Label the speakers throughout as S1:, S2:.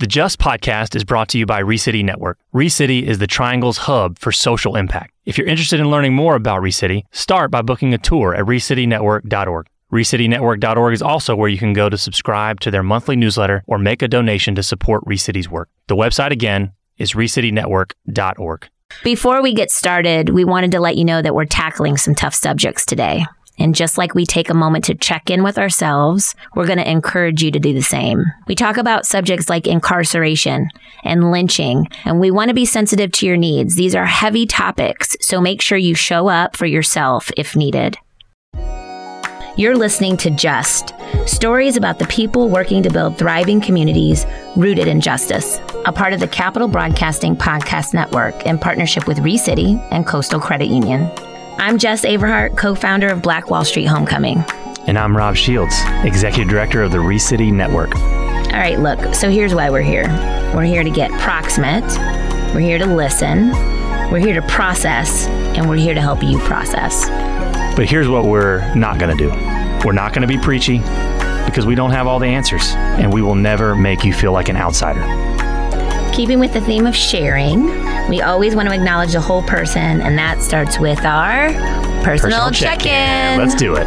S1: The Just podcast is brought to you by ReCity Network. ReCity is the Triangle's hub for social impact. If you're interested in learning more about ReCity, start by booking a tour at recitynetwork.org. ReCityNetwork.org is also where you can go to subscribe to their monthly newsletter or make a donation to support ReCity's work. The website again is recitynetwork.org.
S2: Before we get started, we wanted to let you know that we're tackling some tough subjects today. And just like we take a moment to check in with ourselves, we're going to encourage you to do the same. We talk about subjects like incarceration and lynching, and we want to be sensitive to your needs. These are heavy topics, so make sure you show up for yourself if needed. You're listening to Just stories about the people working to build thriving communities rooted in justice, a part of the Capital Broadcasting Podcast Network in partnership with ReCity and Coastal Credit Union. I'm Jes Averhart, co founder of Black Wall Street Homecoming.
S1: And I'm Rob Shields, Executive Director of the ReCity Network.
S2: All right, look, so here's why we're here we're here to get proximate, we're here to listen, we're here to process, and we're here to help you process.
S1: But here's what we're not going to do we're not going to be preachy because we don't have all the answers, and we will never make you feel like an outsider.
S2: Keeping with the theme of sharing, we always want to acknowledge the whole person, and that starts with our personal,
S1: Personal
S2: check
S1: check-in. Let's do it.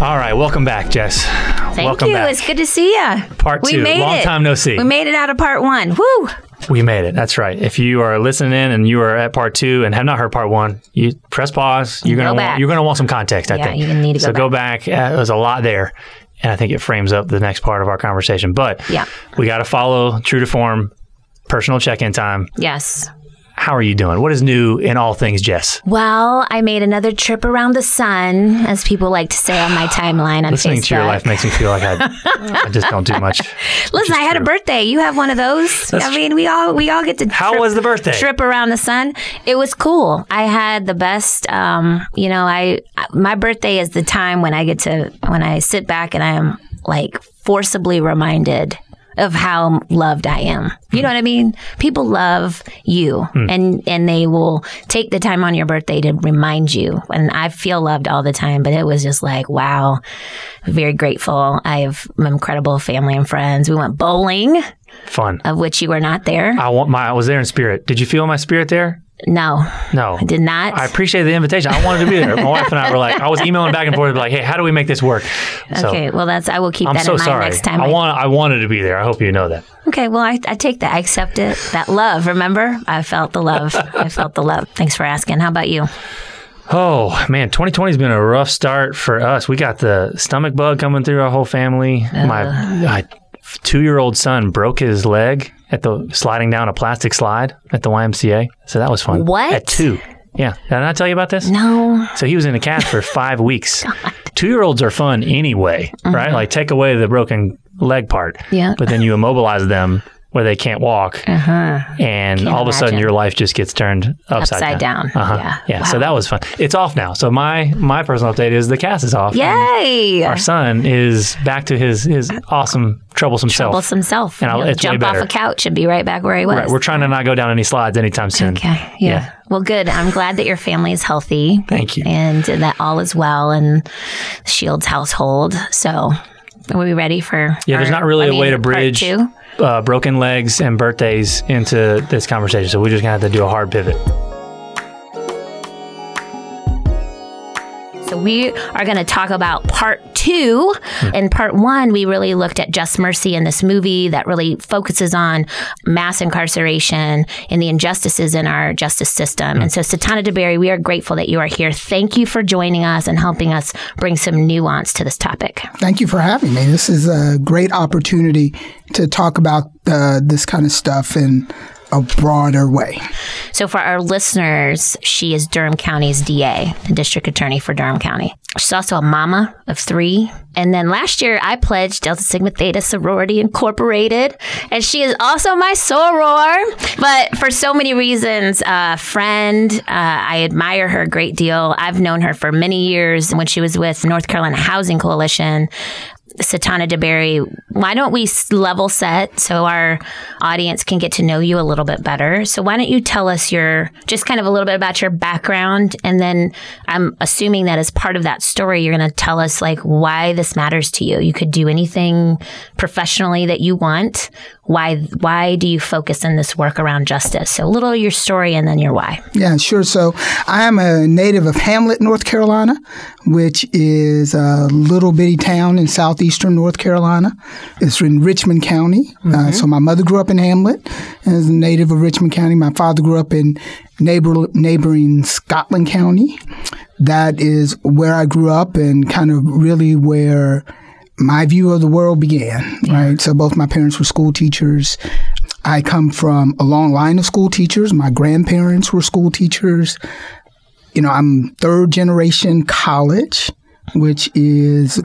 S1: All right, welcome back, Jes.
S2: Thank
S1: welcome
S2: you.
S1: back.
S2: It's good to see you.
S1: Part
S2: we
S1: two.
S2: Made
S1: Long
S2: it.
S1: time no see.
S2: We made it out of part one. Woo!
S1: We made it. That's right. If you are listening in and you are at part two and have not heard part one, you press pause. You're gonna
S2: back.
S1: want, you're gonna want some context. I
S2: Yeah,
S1: think
S2: gonna need to go
S1: so go back. Uh, there's a lot there, and I think it frames up the next part of our conversation. But
S2: Yeah.
S1: we got to follow true to form. Personal check-in time.
S2: Yes.
S1: How are you doing? What is new in all things, Jes?
S2: Well, I made another trip around the sun, as people like to say on my timeline on
S1: Listening
S2: Facebook.
S1: to your life makes me feel like I, I just don't do much.
S2: Listen, I had a birthday. You have one of those.
S1: That's
S2: I mean, we all we all get to.
S1: How
S2: trip-
S1: was the birthday?
S2: Trip around the sun. It was cool. I had the best. Um, you know, I my birthday is the time when I get to when I sit back and I am like forcibly reminded of how loved I am. You know what I mean? People love you hmm. and and they will take the time on your birthday to remind you. And I feel loved all the time, but it was just like, wow. Very grateful. I have incredible family and friends. We went bowling,
S1: Fun.
S2: of which you were not there.
S1: I want my. I was there in spirit. Did you feel my spirit there?
S2: No,
S1: No.
S2: I did not.
S1: I appreciate the invitation. I wanted to be there. My wife and I were like, I was emailing back and forth, like, hey, how do we make this work? So
S2: okay, well, that's I will keep
S1: I'm
S2: that
S1: so
S2: in mind
S1: sorry.
S2: next time.
S1: I
S2: I-
S1: want. I wanted to be there. I hope you know that.
S2: okay, well, I, I take that. I accept it. That love. Remember, I felt the love. I felt the love. Thanks for asking. How about you?
S1: Oh man, 2020 has been a rough start for us. We got the stomach bug coming through our whole family. My, my two-year-old son broke his leg at the sliding down a plastic slide at the YMCA. So that was fun.
S2: What?
S1: At two. Yeah. Did I not tell you about this?
S2: No.
S1: So he was in a cast for five weeks. Two year olds are fun anyway, right? Like take away the broken leg part.
S2: Mm-hmm. Yeah.
S1: But then you immobilize them where they can't walk.
S2: Uh huh.
S1: And all of a sudden
S2: imagine.
S1: your life just gets turned upside,
S2: Upside down.
S1: Uh-huh.
S2: Yeah.
S1: Yeah. So that was fun. It's off now. So my my personal update is the cast is off.
S2: Yay!
S1: Our son is back to his his awesome troublesome self.
S2: Troublesome self.
S1: And I'll- it's
S2: jump off a couch and be right back where he was.
S1: Right. We're trying to not go down any slides anytime soon.
S2: Okay. Yeah.
S1: Yeah.
S2: Well, good. I'm glad that your family is healthy.
S1: Thank you.
S2: And that all is well in Shields household. So, are we ready for?
S1: Yeah, there's not really
S2: I
S1: a way to bridge uh, broken legs and birthdays into this conversation. So we're just gonna have to do a hard pivot.
S2: So we are going to talk about part two.
S1: Hmm.
S2: In part one, we really looked at Just Mercy in this movie that really focuses on mass incarceration and the injustices in our justice system.
S1: Hmm.
S2: And so, Satana DeBerry, we are grateful that you are here. Thank you for joining us and helping us bring some nuance to this topic.
S3: Thank you for having me. This is a great opportunity to talk about uh, this kind of stuff in a broader way.
S2: So, for our listeners, she is Durham County's DA, the district attorney for Durham County. She's also a mama of three. And then last year, I pledged Delta Sigma Theta Sorority Incorporated, and she is also my soror. But for so many reasons, uh, friend, uh, I admire her a great deal. I've known her for many years when she was with North Carolina Housing Coalition Satana DeBerry, why don't we level set so our audience can get to know you a little bit better? So why don't you tell us your just kind of a little bit about your background, and then I'm assuming that as part of that story, you're going to tell us like why this matters to you. You could do anything professionally that you want. Why why do you focus in this work around justice? So a little your story and then your why.
S3: Yeah, sure. So I am a native of Hamlet, North Carolina, which is a little bitty town in southeastern North Carolina. It's in Richmond County. Mm-hmm. Uh, so my mother grew up in Hamlet as a native of Richmond County. My father grew up in neighbor, neighboring Scotland County. That is where I grew up and kind of really where my view of the world began, right? So both my parents were school teachers. I come from a long line of school teachers. My grandparents were school teachers. You know, I'm third generation college, which is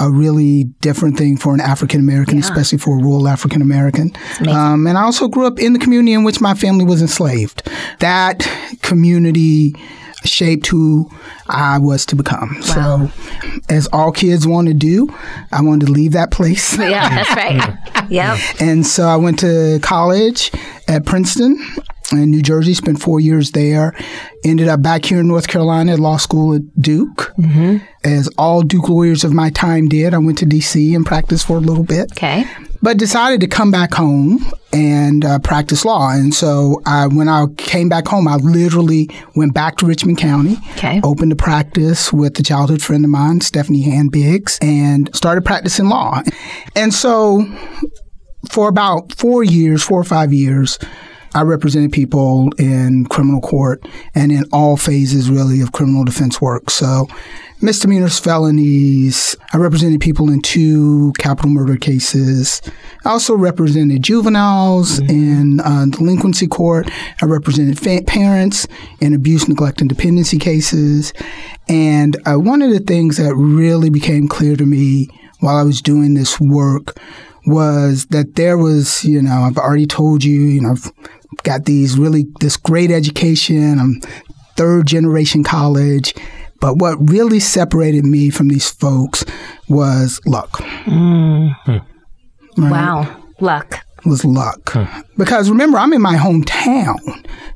S3: a really different thing for an African American, yeah. especially for a rural African American. Um, and I also grew up in the community in which my family was enslaved. That community shaped who I was to become. Wow. So, as all kids want to do, I wanted to leave that place.
S2: Yeah, that's right. yep.
S3: And so I went to college at Princeton in New Jersey, spent four years there. Ended up back here in North Carolina at law school at Duke. Mm-hmm. As all Duke lawyers of my time did, I went to D.C. and practiced for a little bit.
S2: Okay
S3: but decided to come back home and uh, practice law. And so I, when I came back home, I literally went back to Richmond County,
S2: okay.
S3: opened a practice with a childhood friend of mine, Stephanie Hand Biggs, and started practicing law. And so for about four years, four or five years, I represented people in criminal court and in all phases really of criminal defense work. So misdemeanors, felonies. I represented people in two capital murder cases. I also represented juveniles mm-hmm. in uh, delinquency court. I represented fa- parents in abuse, neglect, and dependency cases. And uh, one of the things that really became clear to me while I was doing this work was that there was, you know, I've already told you, you know, I've got these really, this great education. I'm third generation college but what really separated me from these folks was luck.
S2: Mm. Hmm. Right? Wow, luck
S3: was luck. Hmm. Because remember, I'm in my hometown.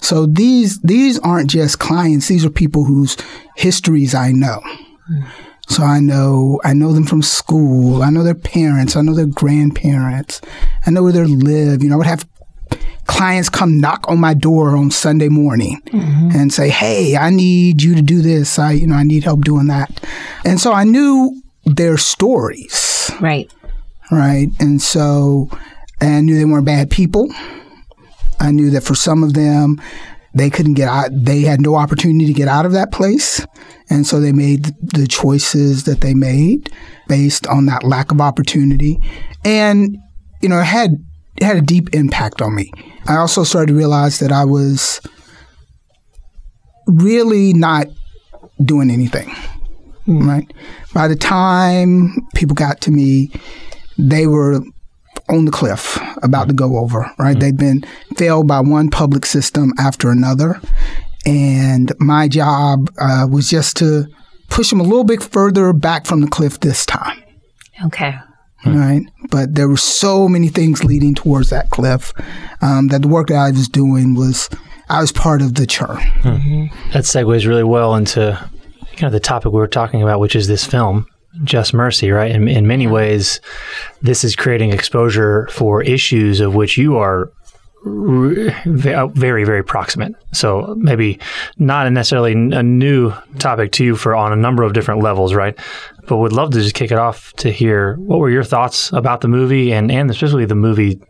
S3: So these these aren't just clients, these are people whose histories I know. Hmm. So I know I know them from school. I know their parents. I know their grandparents. I know where they live. You know, I would have clients come knock on my door on Sunday morning mm-hmm. and say, "Hey, I need you to do this. I, you know, I need help doing that." And so I knew their stories.
S2: Right.
S3: Right. And so I knew they weren't bad people. I knew that for some of them, they couldn't get out. They had no opportunity to get out of that place. And so they made the choices that they made based on that lack of opportunity. And, you know, it had it had a deep impact on me. I also started to realize that I was really not doing anything. Mm. Right. By the time people got to me, they were on the cliff about to go over. Right. Mm. They've been failed by one public system after another, and my job uh, was just to push them a little bit further back from the cliff this time.
S2: Okay.
S3: Hmm. Right. But there were so many things leading towards that cliff um, that the work that I was doing was, I was part of the churn.
S1: Mm-hmm. That segues really well into kind of the topic we were talking about, which is this film, Just Mercy, right? In, in many ways, this is creating exposure for issues of which you are uh, very, very proximate. So maybe not necessarily a new topic to you for on a number of different levels, right? But would love to just kick it off to hear what were your thoughts about the movie and, and especially the movie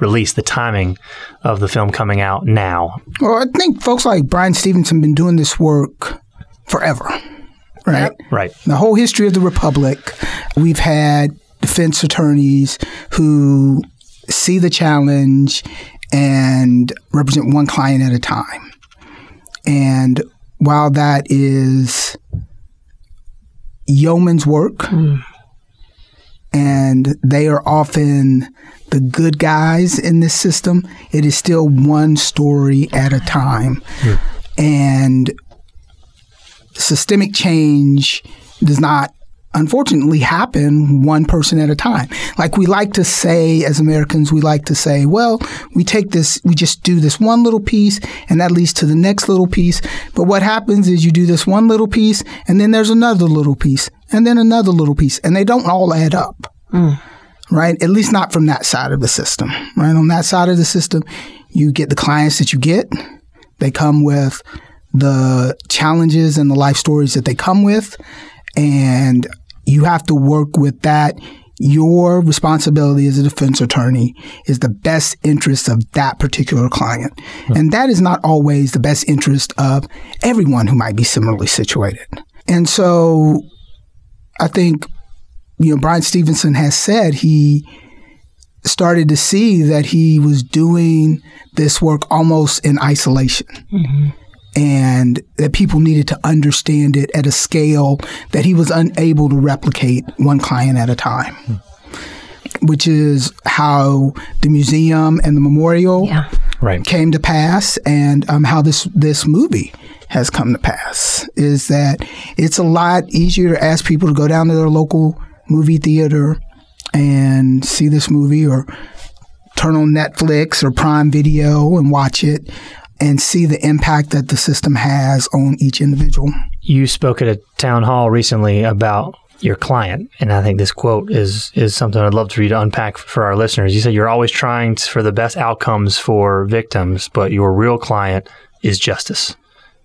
S1: release, the timing of the film coming out now.
S3: Well, I think folks like Bryan Stevenson been doing this work forever, right? Yep.
S1: Right.
S3: The whole history of the Republic, we've had defense attorneys who see the challenge and represent one client at a time. And while that is yeoman's work, mm. and they are often the good guys in this system, it is still one story at a time. Mm. And systemic change does not unfortunately happen one person at a time. Like we like to say as Americans, we like to say, well, we take this, we just do this one little piece and that leads to the next little piece. But what happens is you do this one little piece and then there's another little piece and then another little piece and they don't all add up. Mm. Right? At least not from that side of the system. Right? On that side of the system, you get the clients that you get. They come with the challenges and the life stories that they come with. And you have to work with that. Your responsibility as a defense attorney is the best interest of that particular client. Mm-hmm. And that is not always the best interest of everyone who might be similarly situated. And so I think, you know, Bryan Stevenson has said he started to see that he was doing this work almost in isolation. Mm-hmm and that people needed to understand it at a scale that he was unable to replicate one client at a time. Hmm. Which is how the museum and the memorial yeah. right. came to pass, and um, how this this movie has come to pass. Is that it's a lot easier to ask people to go down to their local movie theater and see this movie, or turn on Netflix or Prime Video and watch it and see the impact that the system has on each individual.
S1: You spoke at a town hall recently about your client, and I think this quote is is something I'd love for you to unpack for our listeners. You said you're always trying for the best outcomes for victims, but your real client is justice.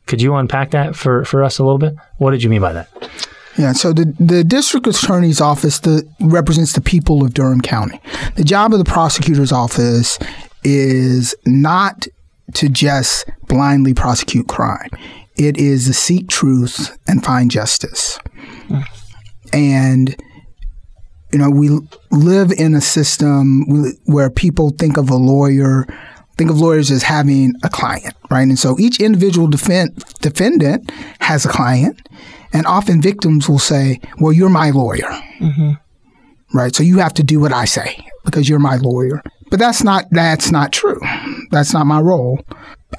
S1: Could you unpack that for, for us a little bit? What did you mean by that?
S3: Yeah, so the, the district attorney's office the, represents the people of Durham County. The job of the prosecutor's office is not to just blindly prosecute crime. It is to seek truth and find justice. Mm. And you know, we live in a system where people think of a lawyer, think of lawyers as having a client, right? And so each individual defend, defendant has a client, and often victims will say, "Well, you're my lawyer." Mm-hmm right? So you have to do what I say because you're my lawyer. But that's not that's not true. That's not my role.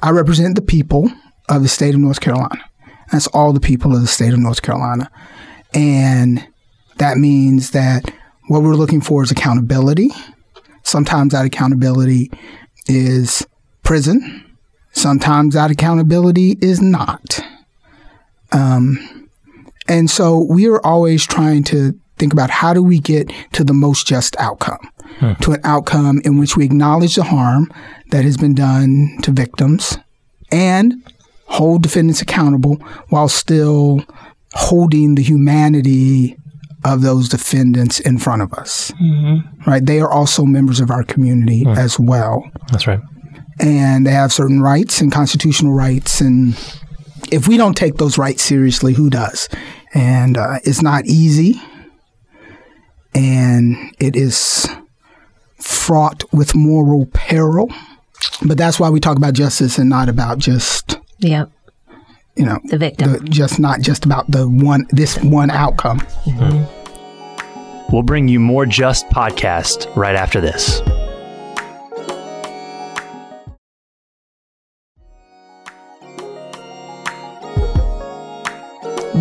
S3: I represent the people of the state of North Carolina. That's all the people of the state of North Carolina. And that means that what we're looking for is accountability. Sometimes that accountability is prison. Sometimes that accountability is not. Um, and so we are always trying to think about how do we get to the most just outcome, hmm. to an outcome in which we acknowledge the harm that has been done to victims and hold defendants accountable while still holding the humanity of those defendants in front of us. Mm-hmm. Right? They are also members of our community hmm. as well.
S1: That's right.
S3: And they have certain rights and constitutional rights. And if we don't take those rights seriously, who does? And uh, it's not easy and it is fraught with moral peril. But that's why we talk about justice and not about just
S2: yep.
S3: you know
S2: the victim.
S3: The, just not just about the one this one outcome. Mm-hmm.
S1: We'll bring you more Just podcast right after this.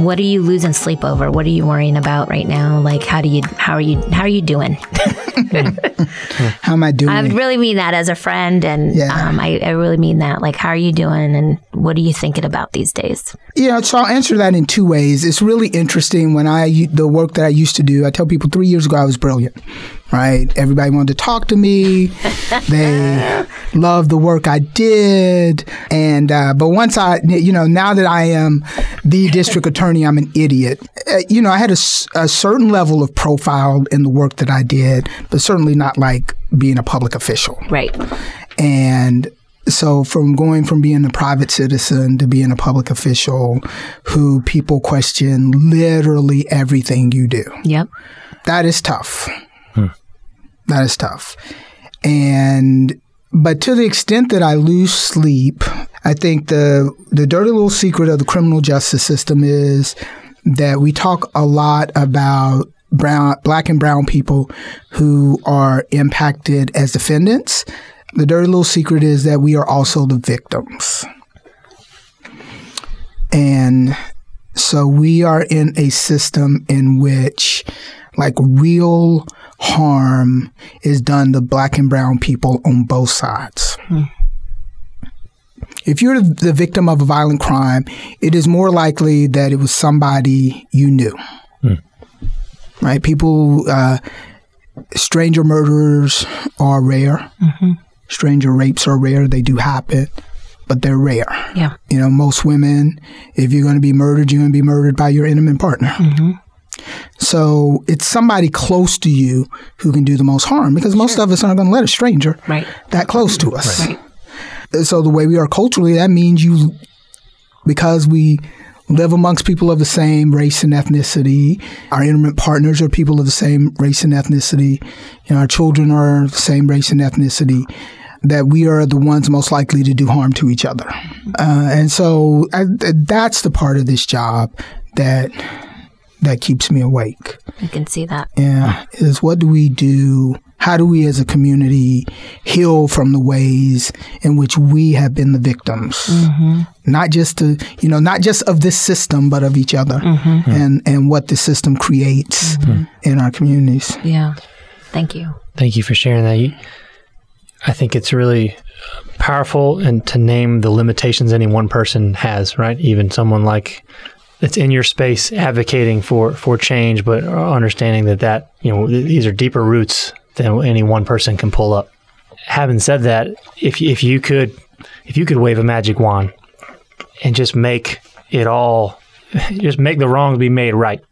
S2: what are you losing sleep over? What are you worrying about right now? Like, how do you, how are you, how are you doing?
S3: how am I doing?
S2: I really mean that as a friend. And yeah. um, I, I really mean that. Like, how are you doing? And what are you thinking about these days?
S3: Yeah. So I'll answer that in two ways. It's really interesting when I, the work that I used to do, I tell people three years ago I was brilliant right? Everybody wanted to talk to me. they loved the work I did. And, uh, but once I, you know, now that I am the district attorney, I'm an idiot. Uh, you know, I had a, a certain level of profile in the work that I did, but certainly not like being a public official.
S2: Right.
S3: And, so from going from being a private citizen to being a public official who people question literally everything you do.
S2: Yep.
S3: That is tough. That is tough. And but to the extent that I lose sleep, I think the the dirty little secret of the criminal justice system is that we talk a lot about brown black and brown people who are impacted as defendants. The dirty little secret is that we are also the victims. And So we are in a system in which like real harm is done to black and brown people on both sides. Hmm. If you're the victim of a violent crime, it is more likely that it was somebody you knew. Hmm. Right? People, uh, stranger murders are rare. Mm-hmm. Stranger rapes are rare. They do happen, but they're rare.
S2: Yeah.
S3: You know, most women, if you're going to be murdered, you're going to be murdered by your intimate partner. Mm-hmm. So it's somebody close to you who can do the most harm because most of us aren't going to let a stranger
S2: Right.
S3: that close to us.
S2: Right.
S3: So the way we are culturally, that means you, because we live amongst people of the same race and ethnicity, our intimate partners are people of the same race and ethnicity, you know, our children are the same race and ethnicity. That we are the ones most likely to do harm to each other, uh, and so I, that's the part of this job that that keeps me awake.
S2: I can see that.
S3: Yeah, is what do we do? How do we as a community heal from the ways in which we have been the victims? Mm-hmm. Not just to, you know, not just of this system, but of each other mm-hmm. and, and what the system creates mm-hmm. in our communities.
S2: Yeah. Thank you.
S1: Thank you for sharing that. I think it's really powerful and to name the limitations any one person has, right? Even someone like that's in your space advocating for for change, but understanding that that you know these are deeper roots than any one person can pull up. Having said that, if if you could if you could wave a magic wand and just make it all, just make the wrongs be made right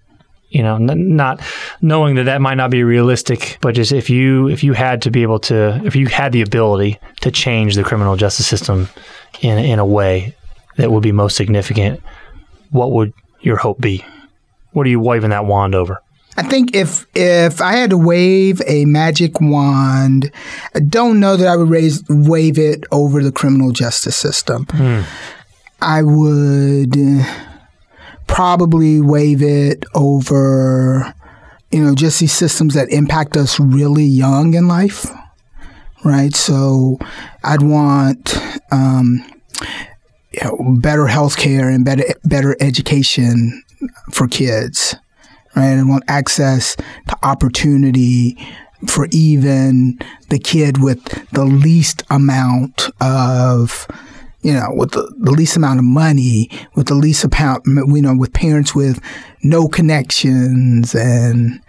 S1: you know n- not knowing that that might not be realistic but just if you if you had to be able to if you had the ability to change the criminal justice system in in a way that would be most significant what would your hope be what are you waving that wand over
S3: I think if if I had to wave a magic wand, I don't know that I would raise wave it over the criminal justice system. I would uh, probably wave it over, you know, just these systems that impact us really young in life, right? So I'd want. Um, you know, better health care and better better education for kids right? And want access to opportunity for even the kid with the least amount of, you know, with the, the least amount of money, with the least amount, you know, with parents with no connections and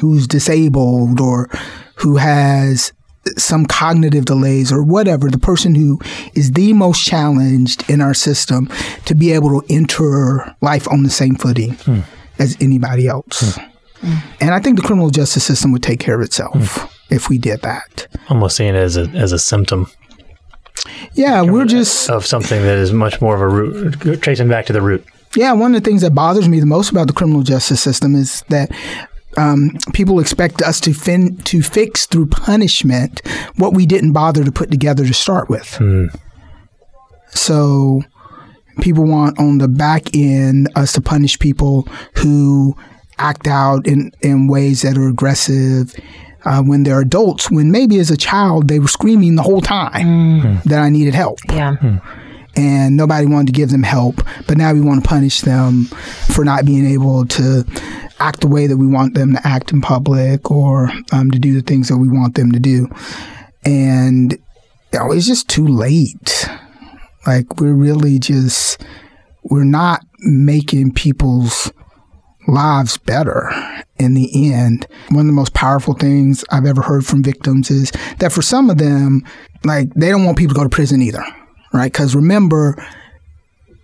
S3: who's disabled or who has some cognitive delays or whatever, the person who is the most challenged in our system to be able to enter life on the same footing hmm. as anybody else. Hmm. Hmm. And I think the criminal justice system would take care of itself if we did that.
S1: almost seeing it as a as a symptom
S3: Yeah, we're just
S1: of something that is much more of a root tracing back to the root
S3: yeah. One of the things that bothers me the most about the criminal justice system is that um, people expect us to fin- to fix through punishment what we didn't bother to put together to start with. So people want on the back end us to punish people who act out in, in ways that are aggressive uh, when they're adults, when maybe as a child they were screaming the whole time that I needed help
S2: Yeah.
S3: and nobody wanted to give them help. But now we want to punish them for not being able to act the way that we want them to act in public or um, to do the things that we want them to do. And you know, it's just too late. Like we're really just we're not making people's lives better in the end. One of the most powerful things I've ever heard from victims is that for some of them, like they don't want people to go to prison either, right? Because remember,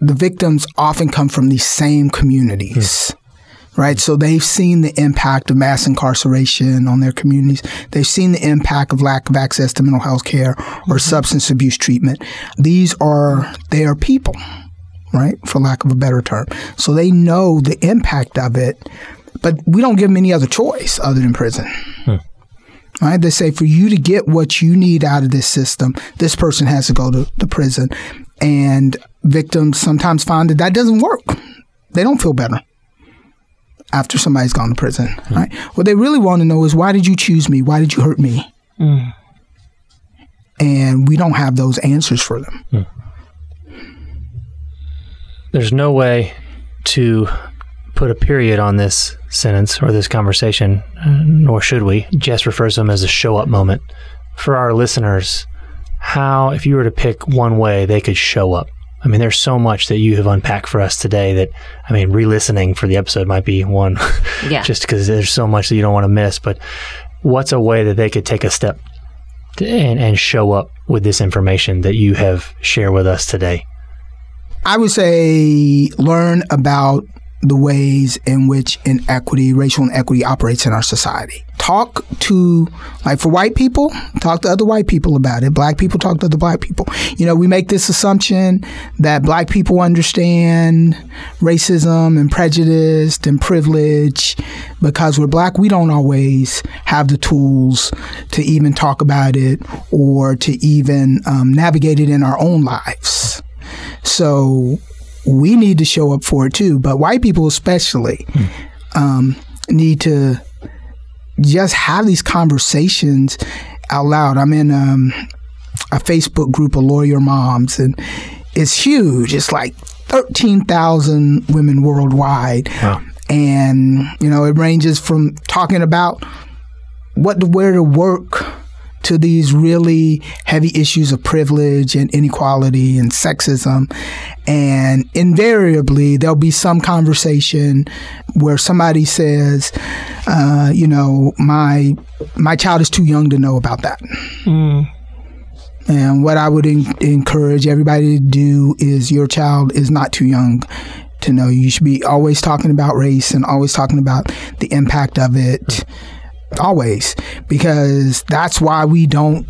S3: the victims often come from these same communities. Right, so they've seen the impact of mass incarceration on their communities. They've seen the impact of lack of access to mental health care or mm-hmm. substance abuse treatment. These are they are people, right? For lack of a better term. So they know the impact of it, but we don't give them any other choice other than prison. Hmm. Right? They say for you to get what you need out of this system, this person has to go to the prison. And victims sometimes find that that doesn't work. They don't feel better after somebody's gone to prison. Hmm. Right? What they really want to know is why did you choose me? Why did you hurt me? Hmm. And we don't have those answers for them. Hmm.
S1: there's no way to put a period on this sentence or this conversation, uh, nor should we. Jes refers to them as a show up moment. For our listeners, how, if you were to pick one way they could show up, I mean, there's so much that you have unpacked for us today that, I mean, re listening for the episode might be one,
S2: Yeah.
S1: just because there's so much that you don't want to miss. But what's a way that they could take a step to, and, and show up with this information that you have shared with us today?
S3: I would say learn about the ways in which inequity, racial inequity operates in our society. Talk to, like for white people, talk to other white people about it. Black people talk to other black people. You know, we make this assumption that black people understand racism and prejudice and privilege because we're black. We don't always have the tools to even talk about it or to even um, navigate it in our own lives. So we need to show up for it too. But white people, especially, um, need to just have these conversations out loud. I'm in um, a Facebook group of lawyer moms, and it's huge. It's like 13,000 women worldwide.
S1: Wow.
S3: And, you know, it ranges from talking about what to wear to work to these really heavy issues of privilege and inequality and sexism. And invariably, there'll be some conversation where somebody says, uh, you know, my my child is too young to know about that. And what I would en- encourage everybody to do is your child is not too young to know. You should be always talking about race and always talking about the impact of it. Always, because that's why we don't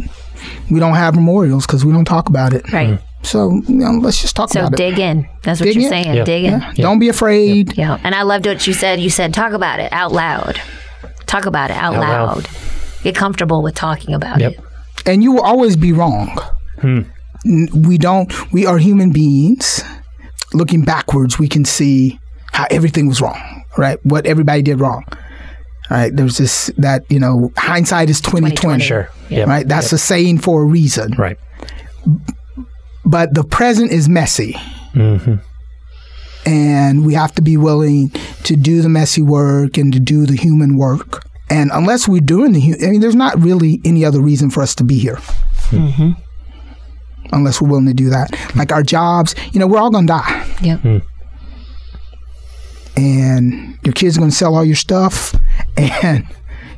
S3: we don't have memorials because we don't talk about it.
S2: Right. Mm.
S3: So you know, let's just talk
S2: So
S3: about it.
S2: So dig in. That's what
S3: Dig
S2: you're
S3: in.
S2: saying.
S1: Yeah.
S2: Dig in.
S3: Yeah. Don't be afraid.
S2: Yeah. And I loved what you said. You said, talk about it out loud. Talk about it out,
S1: Out loud.
S2: loud. Get comfortable with talking about
S1: Yep.
S2: it.
S3: and you will always be wrong. Hmm. N- We don't. We are human beings. Looking backwards, we can see how everything was wrong. Right, what everybody did wrong. All right, there's this that you know hindsight is twenty twenty.
S1: Sure. Yep.
S3: Right, that's a saying for a reason.
S1: Right.
S3: But the present is messy.
S1: Mm-hmm.
S3: and we have to be willing to do the messy work and to do the human work. And unless we're doing the, hu- I mean, there's not really any other reason for us to be here. Unless we're willing to do that. Like our jobs, you know, we're all going to die.
S2: Yep.
S3: And your kids are going to sell all your stuff and,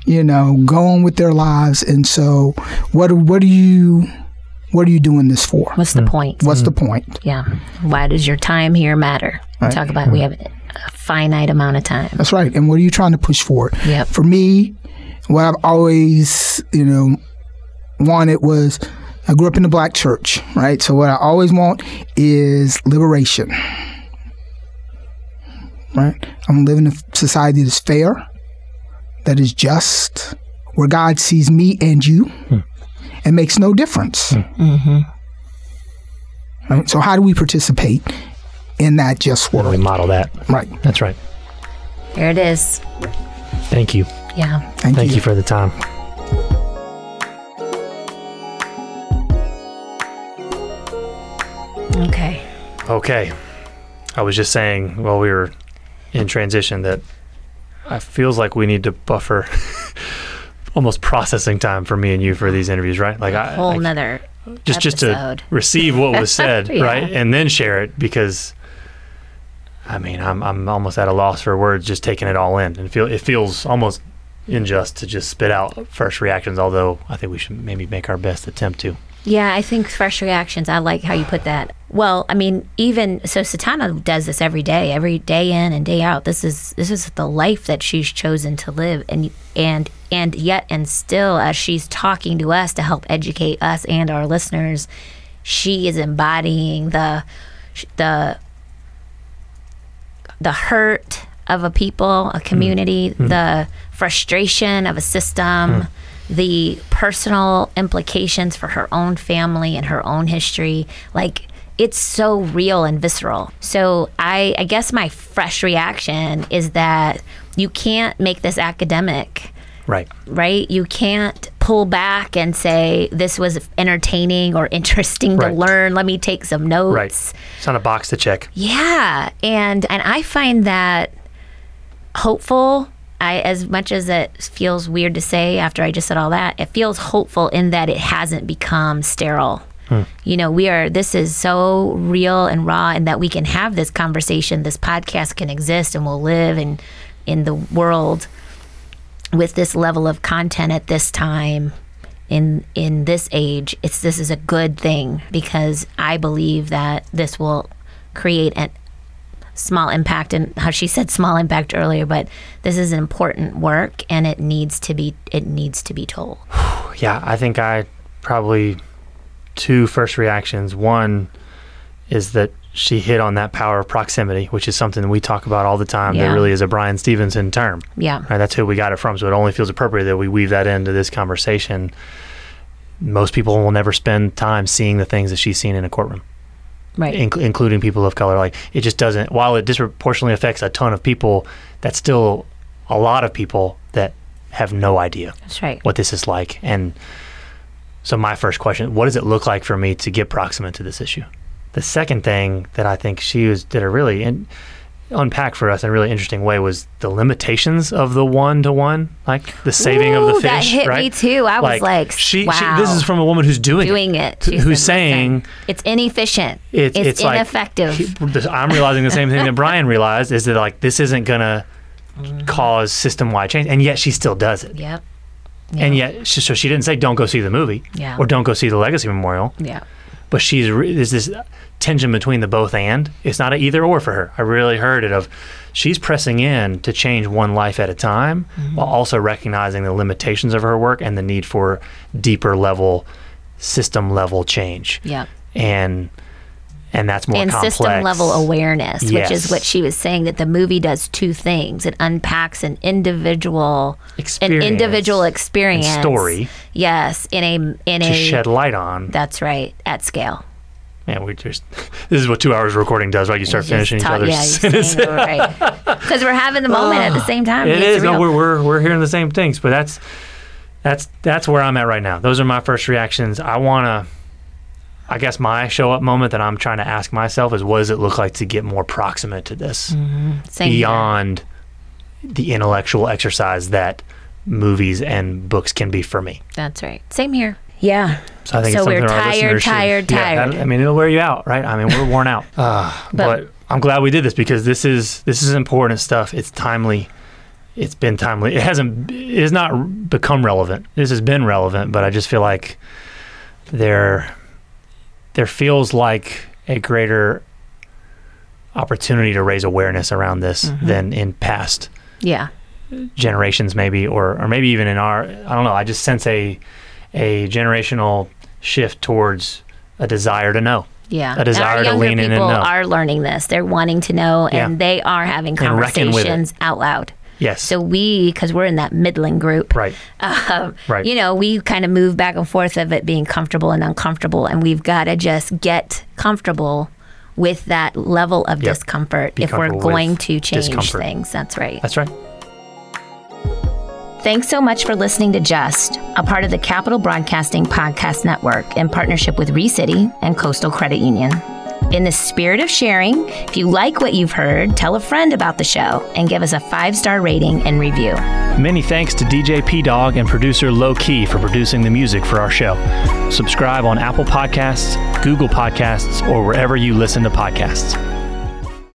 S3: you know, going with their lives. And so, what, what are you, what are you doing this for?
S2: What's the hmm. point?
S3: What's the point?
S2: Yeah. Why does your time here matter? We Talk about we have a finite amount of time.
S3: That's right. And what are you trying to push forward?
S2: Yep.
S3: For me, what I've always, you know, wanted was I grew up in the black church, right? So what I always want is liberation. Right? I'm living in a society that's fair, that is just, where God sees me and you hmm. and makes no difference. Hmm. Mm-hmm. Right? So how do we participate in that just world?
S1: We model that.
S3: Right.
S1: That's right.
S2: There it is.
S1: Thank you.
S2: Yeah.
S3: Thank,
S1: Thank
S3: you.
S1: you for the time.
S2: Okay.
S1: Okay. I was just saying while we were in transition that it feels like we need to buffer almost processing time for me and you for these interviews, right? Like I
S2: Whole
S1: like,
S2: nother
S1: just just to receive what was said,
S2: Yeah.
S1: right? And then share it because I mean, I'm I'm almost at a loss for words just taking it all in. And feel it feels almost unjust to just spit out first reactions, although I think we should maybe make our best attempt to.
S2: Yeah, I think fresh reactions. I like how you put that. Well, I mean, even so, Satana does this every day, every day in and day out. This is this is the life that she's chosen to live, and and and yet and still, as she's talking to us to help educate us and our listeners, she is embodying the the the hurt of a people, a mm. community, mm. the frustration of a system, mm. the personal implications for her own family and her own history. Like it's so real and visceral. So I, I guess my fresh reaction is that you can't make this academic
S1: Right.
S2: right? You can't pull back and say this was entertaining or interesting to
S1: Right.
S2: learn. Let me take some notes.
S1: Right. It's not a box to check.
S2: Yeah, and and I find that hopeful. I as much as it feels weird to say after I just said all that, it feels hopeful in that it hasn't become sterile. Hmm. You know, we are this is so real and raw and that we can have this conversation, this podcast can exist and will live in in the world with this level of content at this time in in this age it's this is a good thing because i believe that this will create a small impact and how she said small impact earlier but this is important work and it needs to be it needs to be told
S1: Yeah, I think I probably two first reactions. One is that she hit on that power of proximity, which is something we talk about all the time.
S2: Yeah.
S1: That really is a Bryan Stevenson term.
S2: yeah
S1: Right, that's who we got it from. So it only feels appropriate that we weave that into this conversation. Most people will never spend time seeing the things that she's seen in a courtroom,
S2: right
S1: inc- including people of color. Like it just doesn't. While it disproportionately affects a ton of people, that's still a lot of people that have no idea
S2: that's right
S1: what this is like. And so, my first question: What does it look like for me to get proximate to this issue? The second thing that I think she was did a really in, unpack for us in a really interesting way was the limitations of the one to one, like the saving of the
S2: Ooh,
S1: fish.
S2: that hit me too. I was like,
S1: she, she.
S2: wow.
S1: This is from a woman who's doing
S2: doing it
S1: who-
S2: She
S1: who's saying
S2: it's inefficient
S1: it,
S2: it's,
S1: it's, like
S2: ineffective
S1: he- I'm realizing the same thing that Bryan realized is that like this isn't gonna mm. cause system wide change, and yet she still does it.
S2: yep
S1: And yet, she, so she didn't say don't go see the movie
S2: Yeah.
S1: or don't go see the Legacy Memorial.
S2: yeah
S1: but she's is this tension between the both and. It's not an either or for her. I really heard it of she's pressing in to change one life at a time
S2: Mm-hmm.
S1: while also recognizing the limitations of her work and the need for deeper level system level change.
S2: Yeah.
S1: And and that's more
S2: and
S1: complex.
S2: system level awareness, which is what she was saying that the movie does two things. It unpacks an individual
S1: Experience
S2: an individual experience
S1: story
S2: Yes, in a in
S1: to
S2: a
S1: shed light on.
S2: that's right, at scale.
S1: Man, we just this is what two hours of recording does, right? You start finishing each other's
S2: yeah,
S1: sentences.
S2: right. Because we're having the moment at the same time. It's
S1: is. No, we're, we're we're hearing the same things, but that's that's that's where I'm at right now. Those are my first reactions. I want to. I guess my show up moment that I'm trying to ask myself is, what does it look like to get more proximate to this mm-hmm.
S2: Same here.
S1: beyond the intellectual exercise that movies and books can be for me.
S2: That's right. Same here. Yeah.
S1: So I think
S2: So
S1: it's something
S2: we're
S1: our
S2: tired,
S1: should-
S2: tired,
S1: yeah,
S2: tired.
S1: I mean, it'll wear you out, right? I mean, we're worn out. Uh, but, I'm glad we did this because this is this is important stuff. It's timely. It's been timely. It hasn't. It has not become relevant. This has been relevant, but I just feel like there there feels like a greater opportunity to raise awareness around this
S2: Mm-hmm.
S1: than in past
S2: Yeah.
S1: generations maybe or or maybe even in our I don't know I just sense a a generational shift towards a desire to know
S2: Yeah.
S1: A desire
S2: and
S1: to
S2: our younger
S1: lean in and
S2: people
S1: know.
S2: are learning this. They're wanting to know
S1: Yeah.
S2: and they are having
S1: And reckon with it.
S2: conversations out loud.
S1: yes
S2: So we, because we're in that middling group,
S1: right
S2: um,
S1: Right.
S2: you know, we kind of move back and forth of it being comfortable and uncomfortable, and we've got to just get comfortable with that level of
S1: Yep.
S2: discomfort
S1: Be
S2: if we're going to change
S1: discomfort.
S2: things. That's right.
S1: that's right
S2: Thanks so much for listening to Just, a part of the Capital Broadcasting Podcast Network in partnership with ReCity and Coastal Credit Union. In the spirit of sharing, if you like what you've heard, tell a friend about the show and give us a five star rating and review.
S1: Many thanks to DJ Pdogg and producer Lo Key for producing the music for our show. Subscribe on Apple Podcasts, Google Podcasts, or wherever you listen to podcasts.